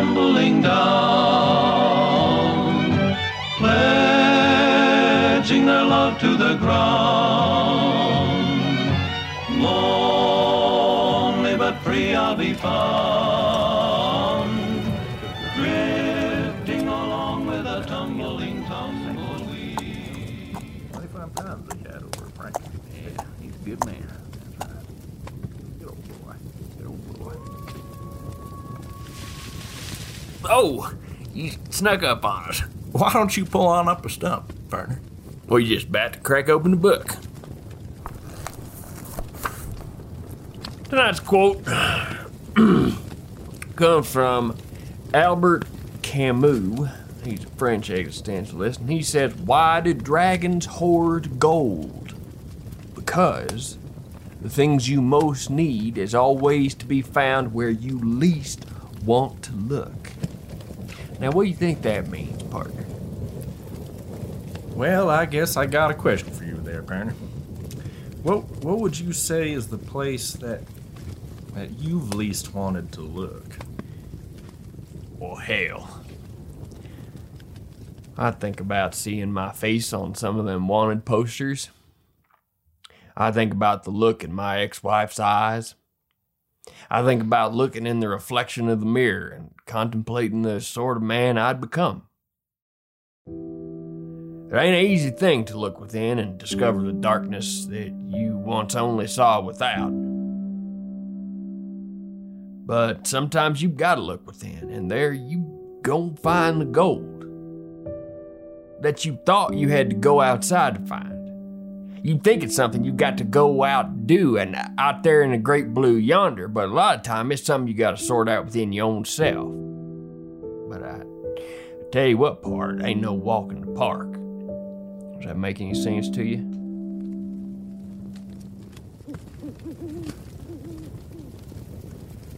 tumbling down, pledging their love to the ground. Lonely but free I'll be found, drifting along with a tumbling tumbleweed. 25 pounds they had over at Frankie. Yeah, he's a good man. Oh, you snuck up on us. Why don't you pull on up a stump, Verner? Well, you just about to crack open the book. Tonight's quote comes from Albert Camus. He's a French existentialist, and he says, Why do dragons hoard gold? Because the things you most need is always to be found where you least want to look. Now, what do you think that means, partner? Well, I guess I got a question for you there, partner. What what would you say is the place that that you've least wanted to look? Well, hell. I think about seeing my face on some of them wanted posters. I think about the look in my ex wife's eyes. I think about looking in the reflection of the mirror and contemplating the sort of man I'd become. It ain't an easy thing to look within and discover the darkness that you once only saw without. But sometimes you gotta look within, and there you gon' find the gold that you thought you had to go outside to find. You think it's something you got to go out and do and out there in the great blue yonder, but a lot of time it's something you gotta sort out within your own self. But I, I tell you what part, ain't no walk in the park. Does that make any sense to you?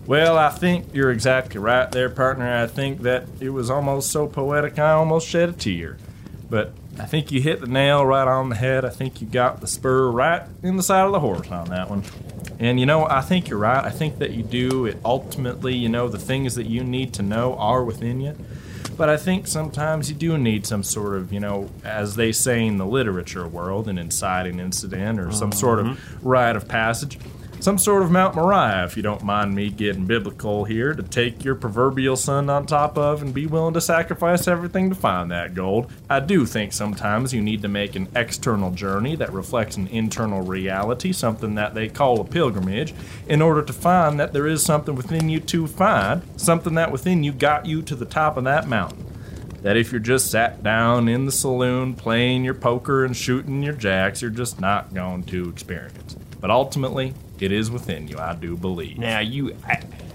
Well, I think you're exactly right there, partner. I think that it was almost so poetic I almost shed a tear. But I think you hit the nail right on the head. I think you got the spur right in the side of the horse on that one. And you know, I think you're right. I think that you do. It ultimately, you know, the things that you need to know are within you. But I think sometimes you do need some sort of, you know, as they say in the literature world, an inciting incident or some sort of mm-hmm. rite of passage some sort of Mount Moriah, if you don't mind me getting biblical here, to take your proverbial son on top of and be willing to sacrifice everything to find that gold. I do think sometimes you need to make an external journey that reflects an internal reality, something that they call a pilgrimage, in order to find that there is something within you to find, something that within you got you to the top of that mountain that if you're just sat down in the saloon playing your poker and shooting your jacks, you're just not going to experience. But ultimately, it is within you, I do believe. Now you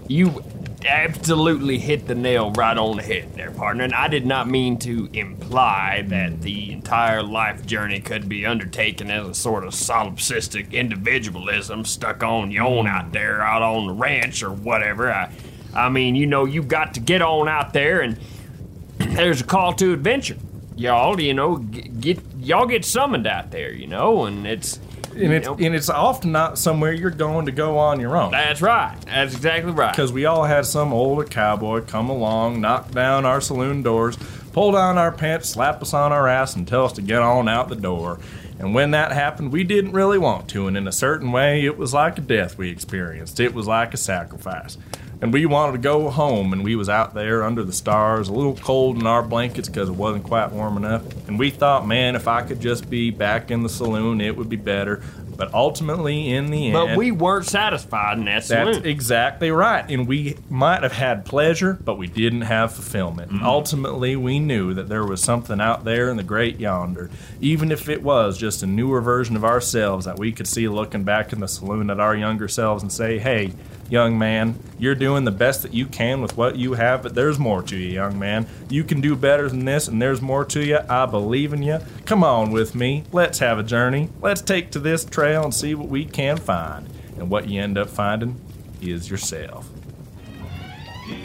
you absolutely hit the nail right on the head there, partner. And I did not mean to imply that the entire life journey could be undertaken as a sort of solipsistic individualism stuck on your own out there, out on the ranch or whatever. I, I mean, you know, you've got to get on out there, and there's a call to adventure. Y'all, you know, get, get y'all get summoned out there, you know, and it's And it's, and it's often not somewhere you're going to go on your own. That's right. That's exactly right. Because we all had some older cowboy come along, knock down our saloon doors, pull down our pants, slap us on our ass, and tell us to get on out the door. And when that happened, we didn't really want to, and in a certain way, it was like a death we experienced. It was like a sacrifice. And we wanted to go home, and we was out there under the stars, a little cold in our blankets because it wasn't quite warm enough. And we thought, man, if I could just be back in the saloon, it would be better. But ultimately, in the end, But we weren't satisfied in that that's exactly right. And we might have had pleasure, but we didn't have fulfillment. Mm-hmm. Ultimately, we knew that there was something out there in the great yonder, even if it was just a newer version of ourselves that we could see looking back in the saloon at our younger selves and say, hey, young man, you're doing the best that you can with what you have, but there's more to you, young man. You can do better than this, and there's more to you. I believe in you. Come on with me. Let's have a journey. Let's take to this trail and see what we can find. And what you end up finding is yourself.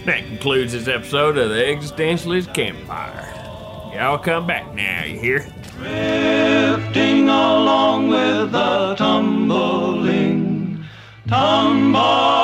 That concludes this episode of the Existentialist Campfire. Y'all come back now, you hear? drifting along with the tumbling tumbleweed.